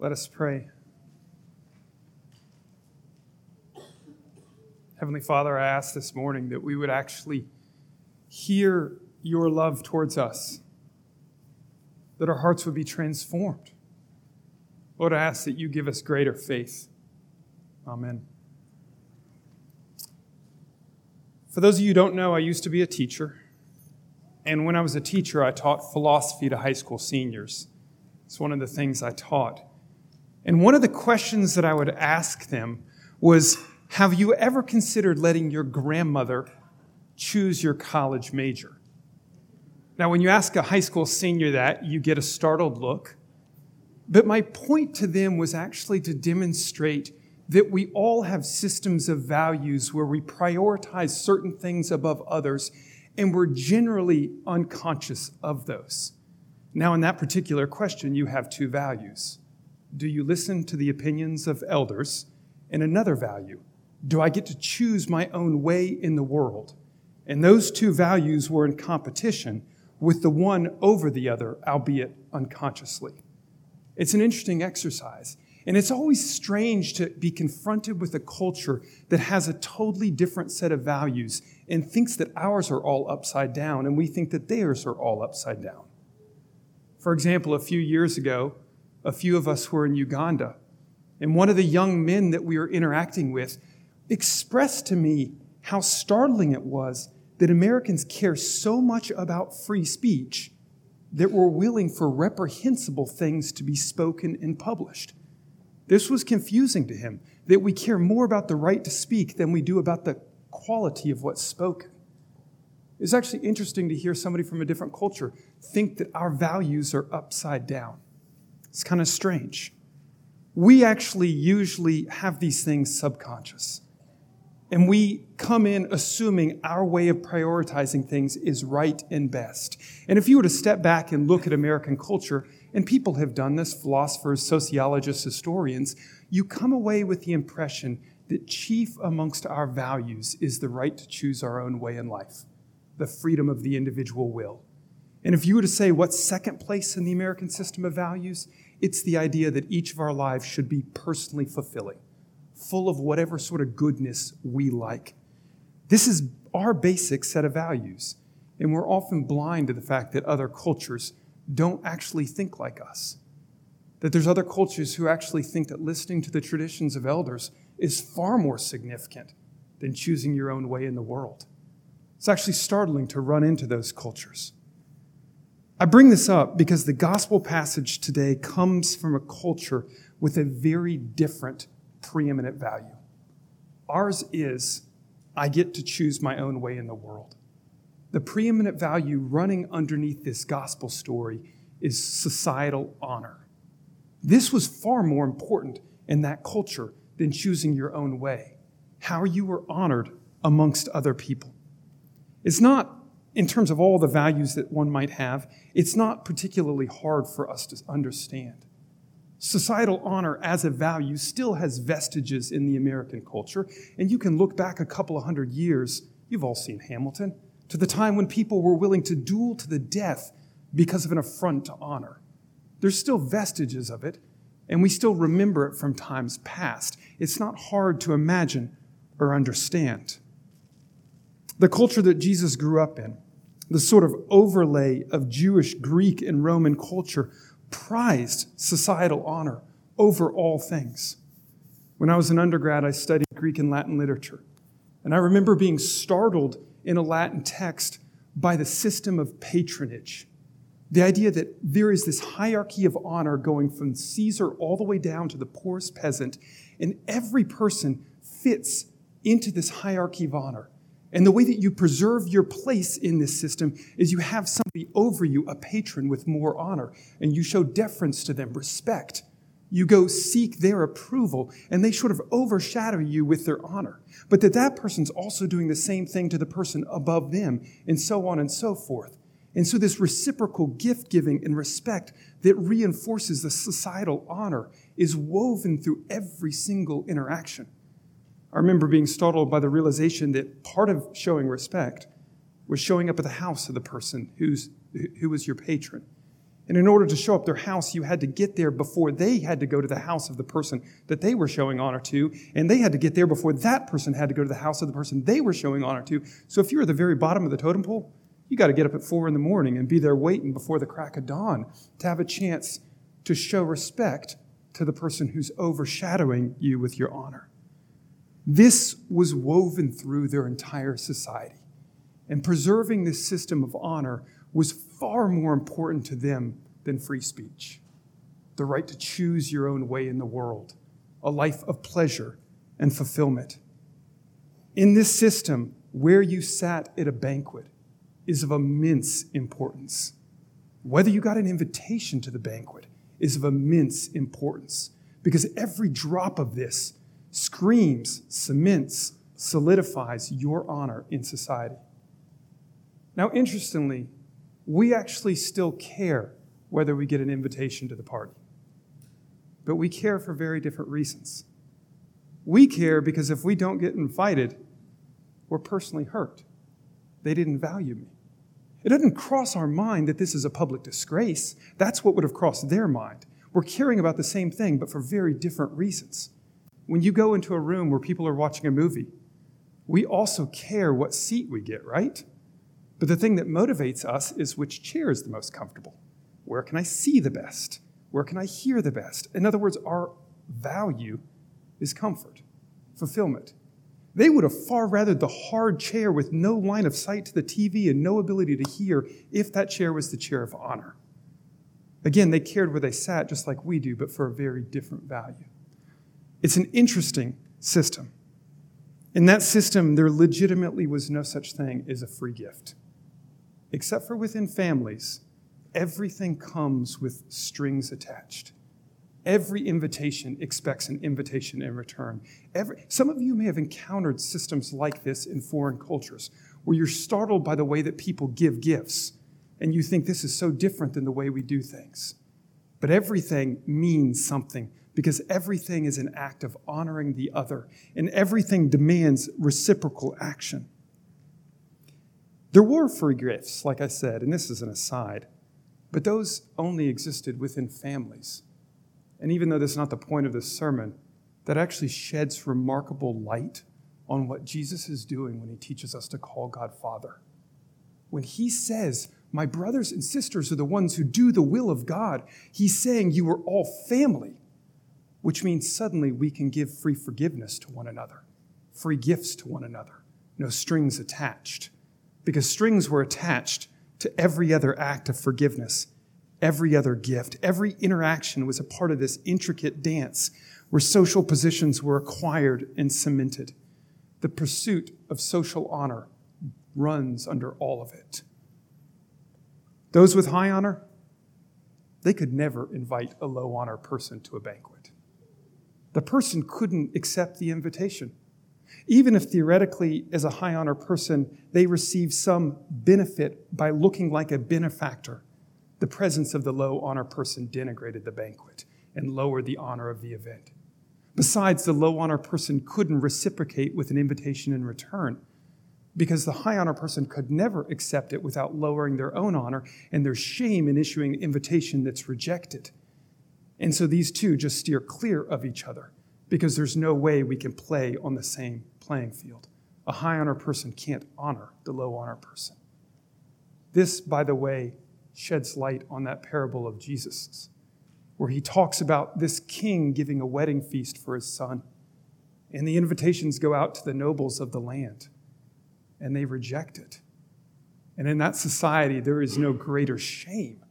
Let us pray. Heavenly Father, I ask this morning that we would actually hear your love towards us, that our hearts would be transformed. Lord, I ask that you give us greater faith. Amen. For those of you who don't know, I used to be a teacher. And when I was a teacher, I taught philosophy to high school seniors. It's one of the things I taught. And one of the questions that I would ask them was Have you ever considered letting your grandmother choose your college major? Now, when you ask a high school senior that, you get a startled look. But my point to them was actually to demonstrate that we all have systems of values where we prioritize certain things above others, and we're generally unconscious of those. Now, in that particular question, you have two values. Do you listen to the opinions of elders? And another value, do I get to choose my own way in the world? And those two values were in competition with the one over the other, albeit unconsciously. It's an interesting exercise. And it's always strange to be confronted with a culture that has a totally different set of values and thinks that ours are all upside down, and we think that theirs are all upside down. For example, a few years ago, a few of us were in Uganda, and one of the young men that we were interacting with expressed to me how startling it was that Americans care so much about free speech that we're willing for reprehensible things to be spoken and published. This was confusing to him that we care more about the right to speak than we do about the quality of what's spoken. It's actually interesting to hear somebody from a different culture think that our values are upside down. It's kind of strange. We actually usually have these things subconscious. And we come in assuming our way of prioritizing things is right and best. And if you were to step back and look at American culture, and people have done this, philosophers, sociologists, historians, you come away with the impression that chief amongst our values is the right to choose our own way in life the freedom of the individual will. And if you were to say what's second place in the American system of values, it's the idea that each of our lives should be personally fulfilling, full of whatever sort of goodness we like. This is our basic set of values, and we're often blind to the fact that other cultures don't actually think like us. That there's other cultures who actually think that listening to the traditions of elders is far more significant than choosing your own way in the world. It's actually startling to run into those cultures. I bring this up because the gospel passage today comes from a culture with a very different preeminent value. Ours is, I get to choose my own way in the world. The preeminent value running underneath this gospel story is societal honor. This was far more important in that culture than choosing your own way, how you were honored amongst other people. It's not, in terms of all the values that one might have, it's not particularly hard for us to understand. Societal honor as a value still has vestiges in the American culture, and you can look back a couple of hundred years, you've all seen Hamilton, to the time when people were willing to duel to the death because of an affront to honor. There's still vestiges of it, and we still remember it from times past. It's not hard to imagine or understand. The culture that Jesus grew up in, the sort of overlay of Jewish, Greek, and Roman culture, prized societal honor over all things. When I was an undergrad, I studied Greek and Latin literature. And I remember being startled in a Latin text by the system of patronage. The idea that there is this hierarchy of honor going from Caesar all the way down to the poorest peasant, and every person fits into this hierarchy of honor. And the way that you preserve your place in this system is you have somebody over you, a patron with more honor, and you show deference to them, respect. You go seek their approval, and they sort of overshadow you with their honor. But that that person's also doing the same thing to the person above them, and so on and so forth. And so, this reciprocal gift giving and respect that reinforces the societal honor is woven through every single interaction. I remember being startled by the realization that part of showing respect was showing up at the house of the person who's, who was your patron. And in order to show up their house, you had to get there before they had to go to the house of the person that they were showing honor to. And they had to get there before that person had to go to the house of the person they were showing honor to. So if you're at the very bottom of the totem pole, you got to get up at four in the morning and be there waiting before the crack of dawn to have a chance to show respect to the person who's overshadowing you with your honor. This was woven through their entire society. And preserving this system of honor was far more important to them than free speech. The right to choose your own way in the world, a life of pleasure and fulfillment. In this system, where you sat at a banquet is of immense importance. Whether you got an invitation to the banquet is of immense importance because every drop of this screams, cements, solidifies your honor in society. Now, interestingly, we actually still care whether we get an invitation to the party, but we care for very different reasons. We care because if we don't get invited, we're personally hurt. They didn't value me. It doesn't cross our mind that this is a public disgrace. That's what would have crossed their mind. We're caring about the same thing, but for very different reasons. When you go into a room where people are watching a movie, we also care what seat we get, right? But the thing that motivates us is which chair is the most comfortable. Where can I see the best? Where can I hear the best? In other words, our value is comfort, fulfillment. They would have far rather the hard chair with no line of sight to the TV and no ability to hear if that chair was the chair of honor. Again, they cared where they sat just like we do, but for a very different value. It's an interesting system. In that system, there legitimately was no such thing as a free gift. Except for within families, everything comes with strings attached. Every invitation expects an invitation in return. Every, some of you may have encountered systems like this in foreign cultures, where you're startled by the way that people give gifts, and you think this is so different than the way we do things. But everything means something because everything is an act of honoring the other, and everything demands reciprocal action. There were free gifts, like I said, and this is an aside, but those only existed within families. And even though this is not the point of this sermon, that actually sheds remarkable light on what Jesus is doing when he teaches us to call God Father. When he says, My brothers and sisters are the ones who do the will of God, he's saying you are all family, which means suddenly we can give free forgiveness to one another, free gifts to one another, no strings attached. Because strings were attached to every other act of forgiveness every other gift. Every interaction was a part of this intricate dance where social positions were acquired and cemented. The pursuit of social honor runs under all of it. Those with high honor, they could never invite a low honor person to a banquet. The person couldn't accept the invitation. Even if theoretically, as a high honor person, they receive some benefit by looking like a benefactor the presence of the low honor person denigrated the banquet and lowered the honor of the event. Besides, the low honor person couldn't reciprocate with an invitation in return because the high honor person could never accept it without lowering their own honor and their shame in issuing an invitation that's rejected. And so these two just steer clear of each other because there's no way we can play on the same playing field. A high honor person can't honor the low honor person. This, by the way, sheds light on that parable of Jesus, where he talks about this king giving a wedding feast for his son. And the invitations go out to the nobles of the land, and they reject it. And in that society, there is no greater shame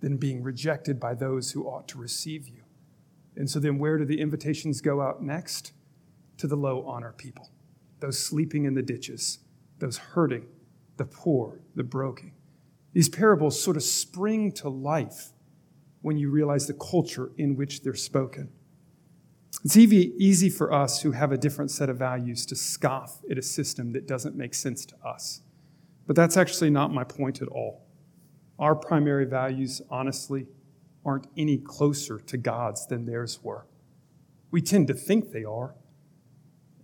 than being rejected by those who ought to receive you. And so then, where do the invitations go out next? To the low honor people, those sleeping in the ditches, those hurting, the poor, the broken. These parables sort of spring to life when you realize the culture in which they're spoken. It's easy for us who have a different set of values to scoff at a system that doesn't make sense to us. But that's actually not my point at all. Our primary values, honestly, aren't any closer to God's than theirs were. We tend to think they are,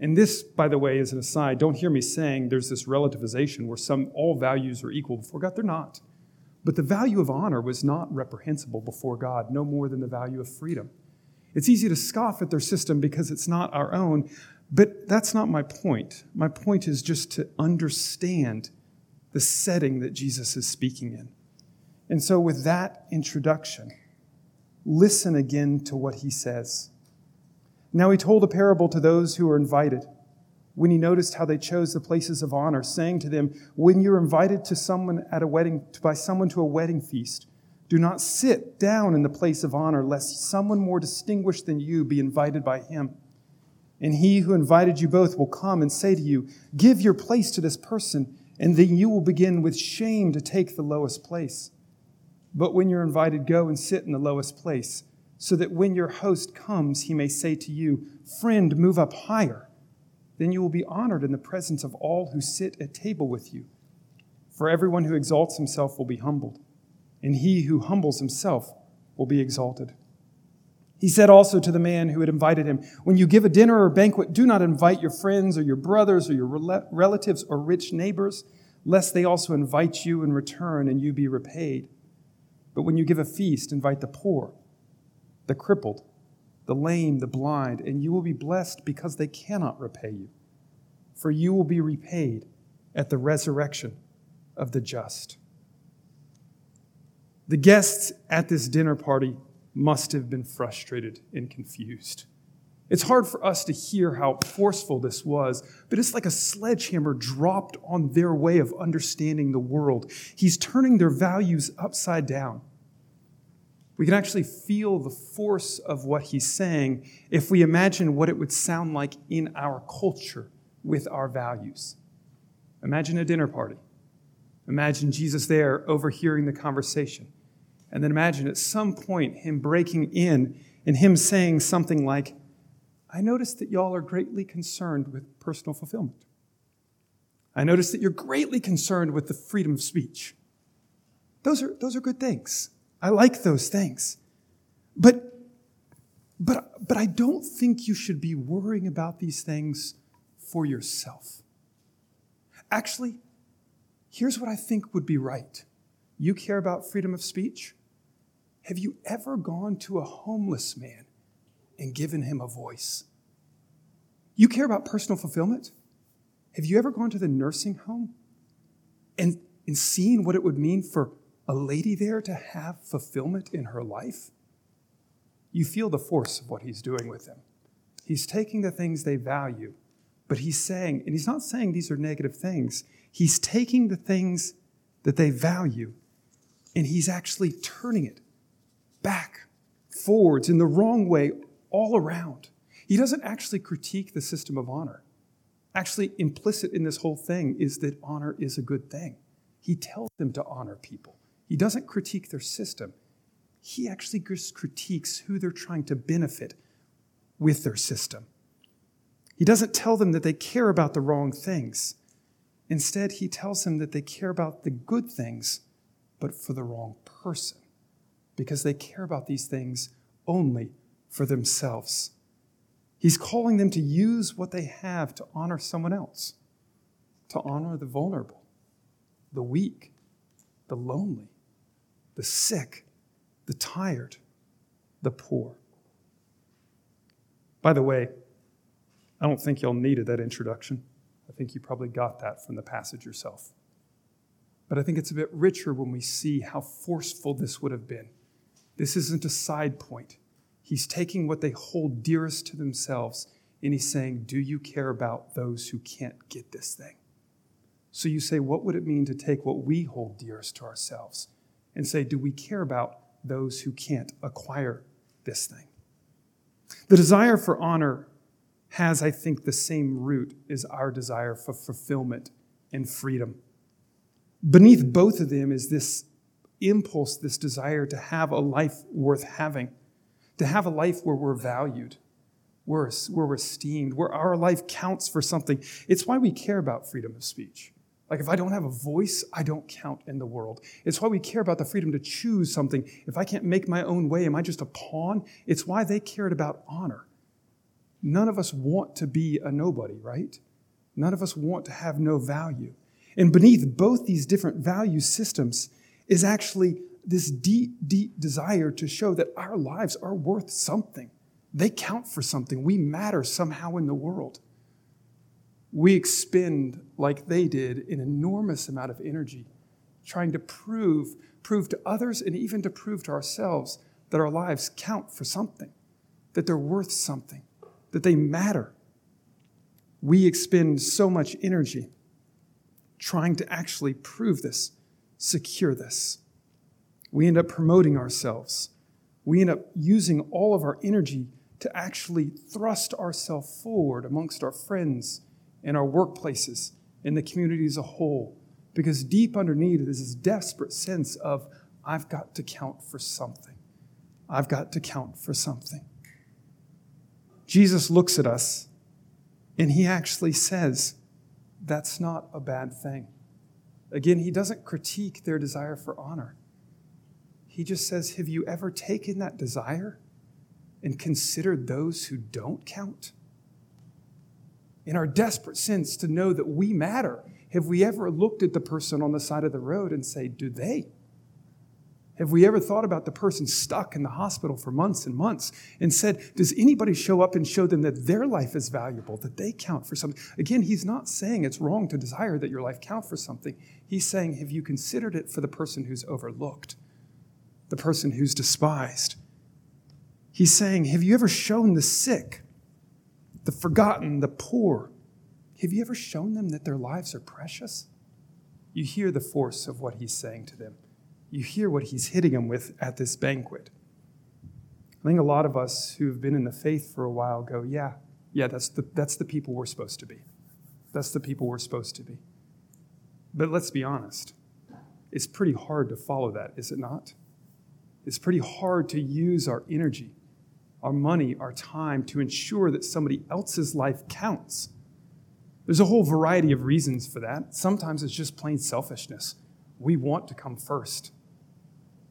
and this, by the way, is an aside. Don't hear me saying there's this relativization where some all values are equal before God. They're not. But the value of honor was not reprehensible before God, no more than the value of freedom. It's easy to scoff at their system because it's not our own, but that's not my point. My point is just to understand the setting that Jesus is speaking in. And so, with that introduction, listen again to what he says. Now, he told a parable to those who were invited when he noticed how they chose the places of honor, saying to them, When you're invited to someone at a wedding, to by someone to a wedding feast, do not sit down in the place of honor, lest someone more distinguished than you be invited by him. And he who invited you both will come and say to you, Give your place to this person, and then you will begin with shame to take the lowest place. But when you're invited, go and sit in the lowest place, so that when your host comes, he may say to you, Friend, move up higher. Then you will be honored in the presence of all who sit at table with you. For everyone who exalts himself will be humbled, and he who humbles himself will be exalted. He said also to the man who had invited him, When you give a dinner or banquet, do not invite your friends or your brothers or your relatives or rich neighbors, lest they also invite you in return and you be repaid. But when you give a feast, invite the poor, the crippled, the lame, the blind, and you will be blessed because they cannot repay you. For you will be repaid at the resurrection of the just. The guests at this dinner party must have been frustrated and confused. It's hard for us to hear how forceful this was, but it's like a sledgehammer dropped on their way of understanding the world. He's turning their values upside down. We can actually feel the force of what he's saying if we imagine what it would sound like in our culture with our values. Imagine a dinner party. Imagine Jesus there overhearing the conversation. And then imagine at some point him breaking in and him saying something like, I notice that y'all are greatly concerned with personal fulfillment. I notice that you're greatly concerned with the freedom of speech. Those are, those are good things. I like those things. But, but, but I don't think you should be worrying about these things for yourself. Actually, here's what I think would be right. You care about freedom of speech? Have you ever gone to a homeless man and given him a voice? You care about personal fulfillment? Have you ever gone to the nursing home and, and seen what it would mean for a lady there to have fulfillment in her life? You feel the force of what he's doing with them. He's taking the things they value, but he's saying, and he's not saying these are negative things, he's taking the things that they value and he's actually turning it back, forwards, in the wrong way, all around. He doesn't actually critique the system of honor. Actually, implicit in this whole thing is that honor is a good thing. He tells them to honor people. He doesn't critique their system. He actually critiques who they're trying to benefit with their system. He doesn't tell them that they care about the wrong things. Instead, he tells them that they care about the good things, but for the wrong person because they care about these things only for themselves. He's calling them to use what they have to honor someone else, to honor the vulnerable, the weak, the lonely, the sick, the tired, the poor. By the way, I don't think y'all needed that introduction. I think you probably got that from the passage yourself. But I think it's a bit richer when we see how forceful this would have been this isn't a side point. He's taking what they hold dearest to themselves and he's saying, Do you care about those who can't get this thing? So you say, What would it mean to take what we hold dearest to ourselves and say, Do we care about those who can't acquire this thing? The desire for honor has, I think, the same root as our desire for fulfillment and freedom. Beneath both of them is this impulse, this desire to have a life worth having, to have a life where we're valued, where, we're esteemed, where our life counts for something. It's why we care about freedom of speech. Like, if I don't have a voice, I don't count in the world. It's why we care about the freedom to choose something. If I can't make my own way, am I just a pawn? It's why they cared about honor. None of us want to be a nobody, right? None of us want to have no value. And beneath both these different value systems is actually this deep, deep desire to show that our lives are worth something. They count for something. We matter somehow in the world. We expend, like they did, an enormous amount of energy trying to prove, prove to others and even to prove to ourselves that our lives count for something, that they're worth something, that they matter. We expend so much energy trying to actually prove this, secure this. We end up promoting ourselves. We end up using all of our energy to actually thrust ourselves forward amongst our friends and our workplaces and the community as a whole. Because deep underneath is this desperate sense of, I've got to count for something. I've got to count for something. Jesus looks at us and he actually says, That's not a bad thing. Again, he doesn't critique their desire for honor. He just says, Have you ever taken that desire and considered those who don't count? In our desperate sense to know that we matter, have we ever looked at the person on the side of the road and say, Do they? Have we ever thought about the person stuck in the hospital for months and months and said, Does anybody show up and show them that their life is valuable, that they count for something? Again, he's not saying it's wrong to desire that your life count for something. He's saying, Have you considered it for the person who's overlooked, the person who's despised? He's saying, Have you ever shown the sick, the forgotten, the poor? Have you ever shown them that their lives are precious? You hear the force of what he's saying to them you hear what he's hitting them with at this banquet. I think a lot of us who've been in the faith for a while go, yeah, yeah, that's the, that's the people we're supposed to be. That's the people we're supposed to be. But let's be honest, it's pretty hard to follow that, is it not? It's pretty hard to use our energy, our money, our time to ensure that somebody else's life counts. There's a whole variety of reasons for that. Sometimes it's just plain selfishness. We want to come first.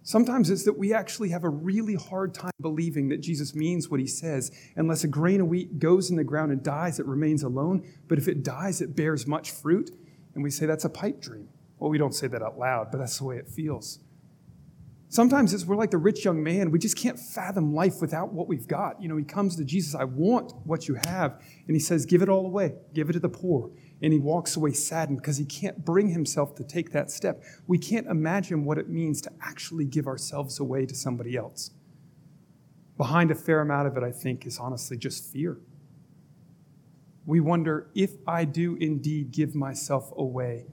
Sometimes it's that we actually have a really hard time believing that Jesus means what he says. Unless a grain of wheat goes in the ground and dies, it remains alone. But if it dies, it bears much fruit. And we say that's a pipe dream. Well, we don't say that out loud, but that's the way it feels. Sometimes it's we're like the rich young man. We just can't fathom life without what we've got. You know, he comes to Jesus, I want what you have. And he says, Give it all away, give it to the poor and he walks away saddened because he can't bring himself to take that step. We can't imagine what it means to actually give ourselves away to somebody else. Behind a fair amount of it, I think, is honestly just fear. We wonder if I do indeed give myself away,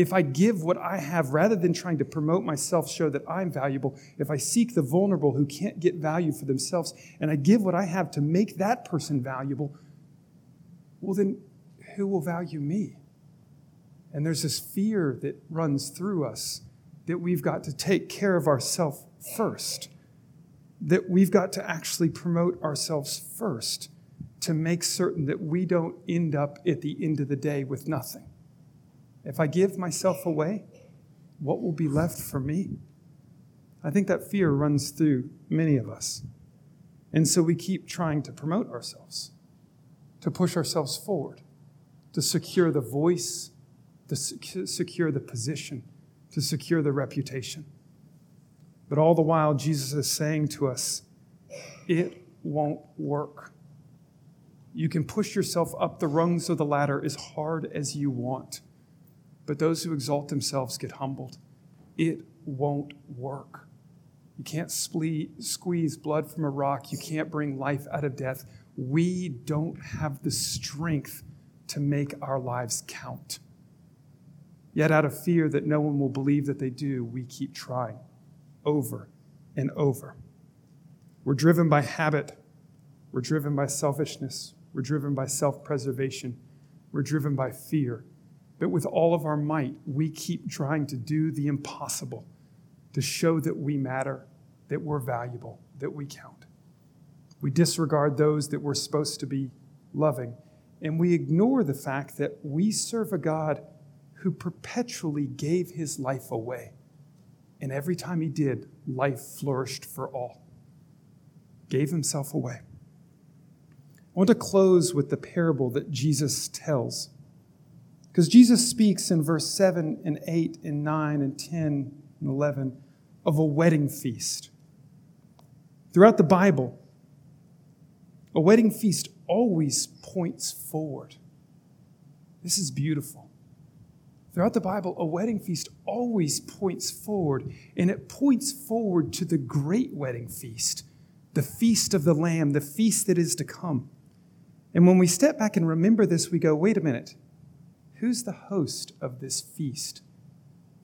if I give what I have rather than trying to promote myself, show that I'm valuable, if I seek the vulnerable who can't get value for themselves and I give what I have to make that person valuable, well, then who will value me? And there's this fear that runs through us that we've got to take care of ourselves first, that we've got to actually promote ourselves first to make certain that we don't end up at the end of the day with nothing. If I give myself away, what will be left for me? I think that fear runs through many of us. And so we keep trying to promote ourselves, to push ourselves forward to secure the voice, to secure the position, to secure the reputation. But all the while, Jesus is saying to us, it won't work. You can push yourself up the rungs of the ladder as hard as you want, but those who exalt themselves get humbled. It won't work. You can't squeeze blood from a rock. You can't bring life out of death. We don't have the strength to make our lives count. Yet, out of fear that no one will believe that they do, we keep trying over and over. We're driven by habit, we're driven by selfishness, we're driven by self preservation, we're driven by fear. But with all of our might, we keep trying to do the impossible to show that we matter, that we're valuable, that we count. We disregard those that we're supposed to be loving and we ignore the fact that we serve a God who perpetually gave his life away. And every time he did, life flourished for all. Gave himself away. I want to close with the parable that Jesus tells. Because Jesus speaks in verse 7 and 8 and 9 and 10 and 11 of a wedding feast. Throughout the Bible, a wedding feast always points forward. This is beautiful. Throughout the Bible, a wedding feast always points forward, and it points forward to the great wedding feast, the feast of the Lamb, the feast that is to come. And when we step back and remember this, we go, wait a minute, who's the host of this feast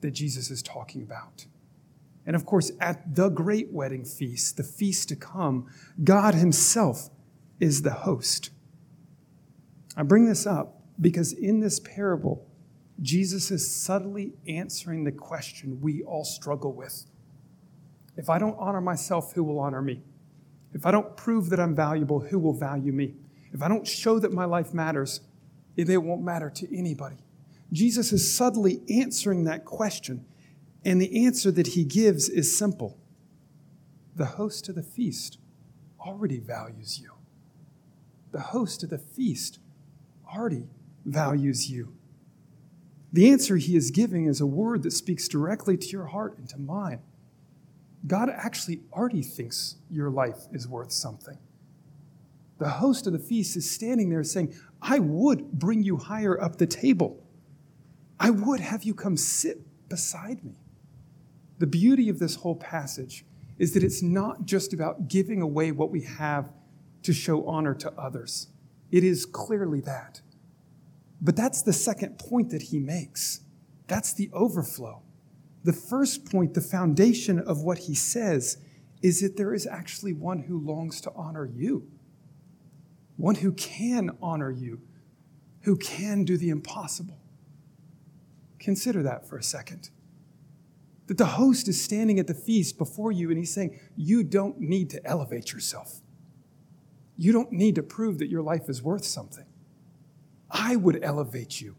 that Jesus is talking about? And of course, at the great wedding feast, the feast to come, God Himself is the host. I bring this up because in this parable, Jesus is subtly answering the question we all struggle with. If I don't honor myself, who will honor me? If I don't prove that I'm valuable, who will value me? If I don't show that my life matters, it won't matter to anybody. Jesus is subtly answering that question, and the answer that he gives is simple The host of the feast already values you. The host of the feast already values you. The answer he is giving is a word that speaks directly to your heart and to mine. God actually already thinks your life is worth something. The host of the feast is standing there saying, I would bring you higher up the table. I would have you come sit beside me. The beauty of this whole passage is that it's not just about giving away what we have to show honor to others. It is clearly that. But that's the second point that he makes. That's the overflow. The first point, the foundation of what he says, is that there is actually one who longs to honor you, one who can honor you, who can do the impossible. Consider that for a second. That the host is standing at the feast before you and he's saying, You don't need to elevate yourself. You don't need to prove that your life is worth something. I would elevate you.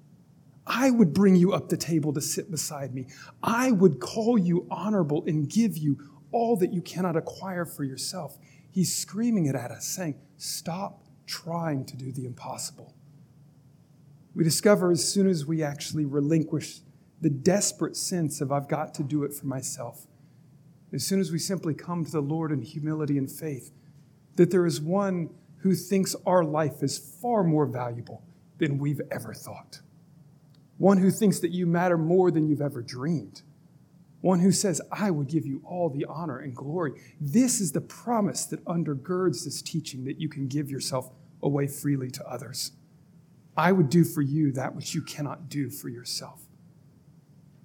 I would bring you up the table to sit beside me. I would call you honorable and give you all that you cannot acquire for yourself. He's screaming it at us, saying, Stop trying to do the impossible. We discover as soon as we actually relinquish the desperate sense of, I've got to do it for myself, as soon as we simply come to the Lord in humility and faith, that there is one who thinks our life is far more valuable than we've ever thought. One who thinks that you matter more than you've ever dreamed. One who says, I would give you all the honor and glory. This is the promise that undergirds this teaching that you can give yourself away freely to others. I would do for you that which you cannot do for yourself.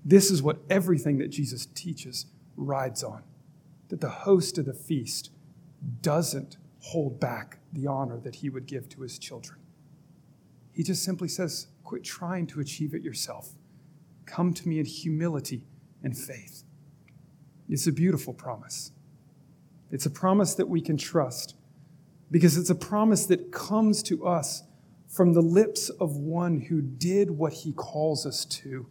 This is what everything that Jesus teaches rides on that the host of the feast doesn't hold back the honor that he would give to his children. He just simply says, Quit trying to achieve it yourself. Come to me in humility and faith. It's a beautiful promise. It's a promise that we can trust because it's a promise that comes to us from the lips of one who did what he calls us to.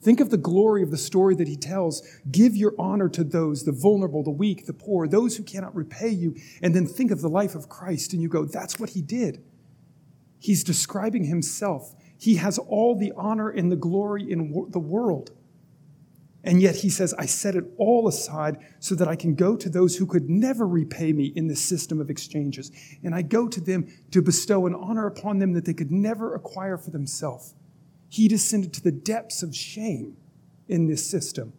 Think of the glory of the story that he tells. Give your honor to those, the vulnerable, the weak, the poor, those who cannot repay you. And then think of the life of Christ, and you go, that's what he did. He's describing himself. He has all the honor and the glory in the world. And yet he says, I set it all aside so that I can go to those who could never repay me in this system of exchanges. And I go to them to bestow an honor upon them that they could never acquire for themselves. He descended to the depths of shame in this system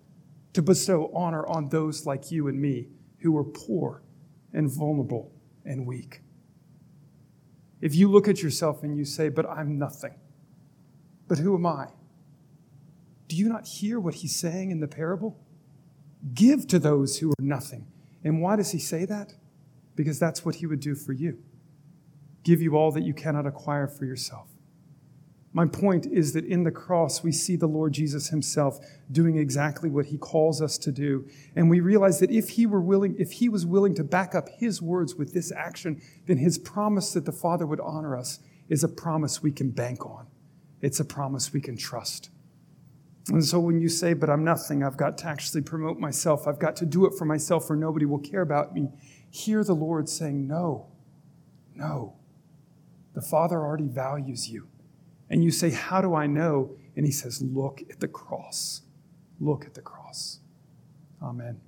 to bestow honor on those like you and me who are poor and vulnerable and weak. If you look at yourself and you say, But I'm nothing, but who am I? Do you not hear what he's saying in the parable? Give to those who are nothing. And why does he say that? Because that's what he would do for you. Give you all that you cannot acquire for yourself. My point is that in the cross, we see the Lord Jesus himself doing exactly what he calls us to do. And we realize that if he were willing, if he was willing to back up his words with this action, then his promise that the Father would honor us is a promise we can bank on. It's a promise we can trust. And so when you say, but I'm nothing, I've got to actually promote myself, I've got to do it for myself or nobody will care about me, hear the Lord saying, no, no. The Father already values you. And you say, How do I know? And he says, Look at the cross. Look at the cross. Amen.